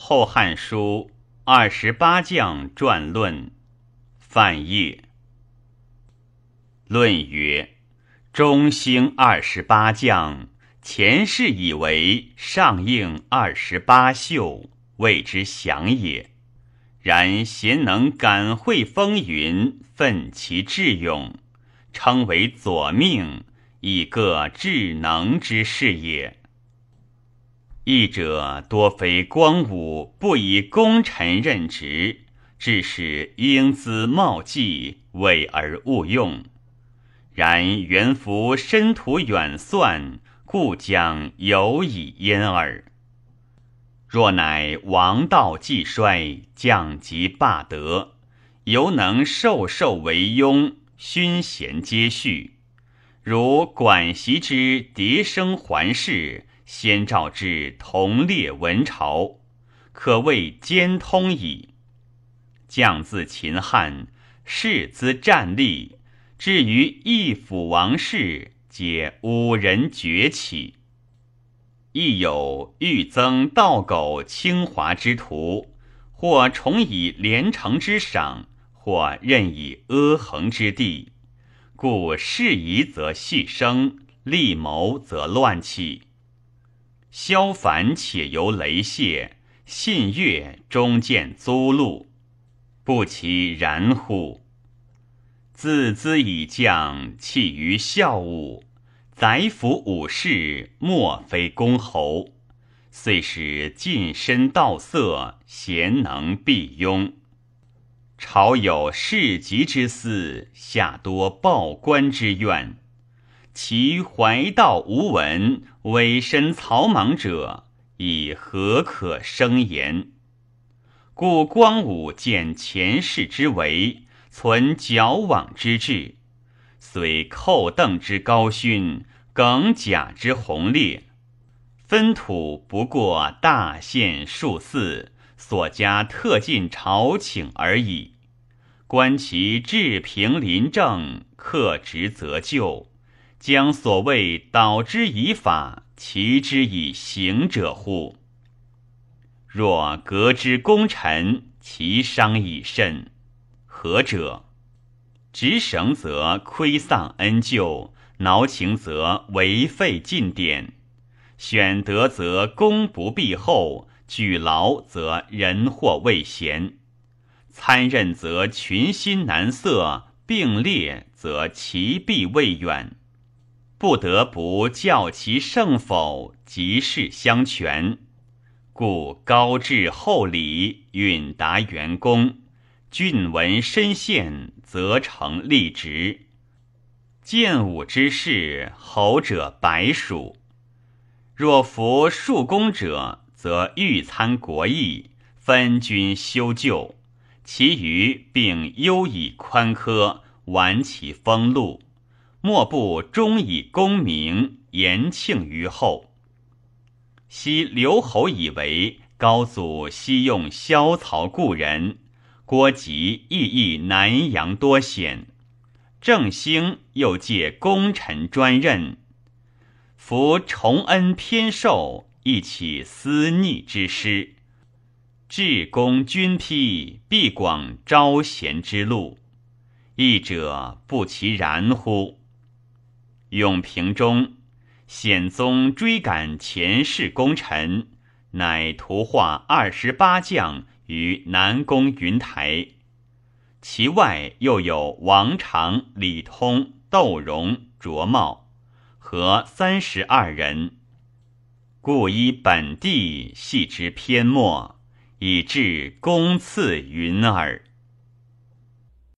后汉书二十八将传论，范晔。论曰：中兴二十八将，前世以为上应二十八宿，谓之祥也。然贤能感会风云，奋其智勇，称为左命，以各智能之事也。义者多非光武不以功臣任职，致使英姿茂绩，委而勿用。然元福深图远算，故将有以焉耳。若乃王道既衰，将及罢德，犹能授受为庸，勋贤皆序，如管袭之迭生还世。先召之同列文朝，可谓兼通矣。将自秦汉，士资战力，至于义府王室，皆五人崛起。亦有欲增道苟清华之徒，或重以连城之赏，或任以阿衡之地，故事宜则细生，利谋则乱起。萧凡且由雷泄，信越终见租路，不其然乎？自兹以降，弃于孝武，宰辅武士，莫非公侯，遂使近身道色，贤能必庸。朝有世极之私，下多报官之怨。其怀道无闻，委身草莽者，以何可生言？故光武见前世之为，存矫枉之志，虽寇邓之高勋，耿甲之宏烈，分土不过大县数寺，所加特进朝请而已。观其治平临政，克职则就。将所谓导之以法，齐之以刑者乎？若革之功臣，其伤已甚。何者？执绳则亏丧恩旧，挠情则为废尽典，选德则功不必厚，举劳则人祸未闲，参任则群心难色，并列则其弊未远。不得不教其胜否，即事相权。故高至厚礼，允达元功。郡闻身陷，则成立职。建武之事，侯者百属。若服庶公者，则欲参国议，分军修旧；其余并优以宽苛，挽其封禄。莫不终以功名延庆于后。昔刘侯以为高祖昔用萧曹故人，郭吉亦议南阳多险，郑兴又借功臣专任，夫崇恩偏受，亦起私逆之师。至公君批，必广招贤之路，义者不其然乎？永平中，显宗追赶前世功臣，乃图画二十八将于南宫云台。其外又有王常、李通、窦融、卓茂，和三十二人。故依本地系之篇末，以致公赐云耳。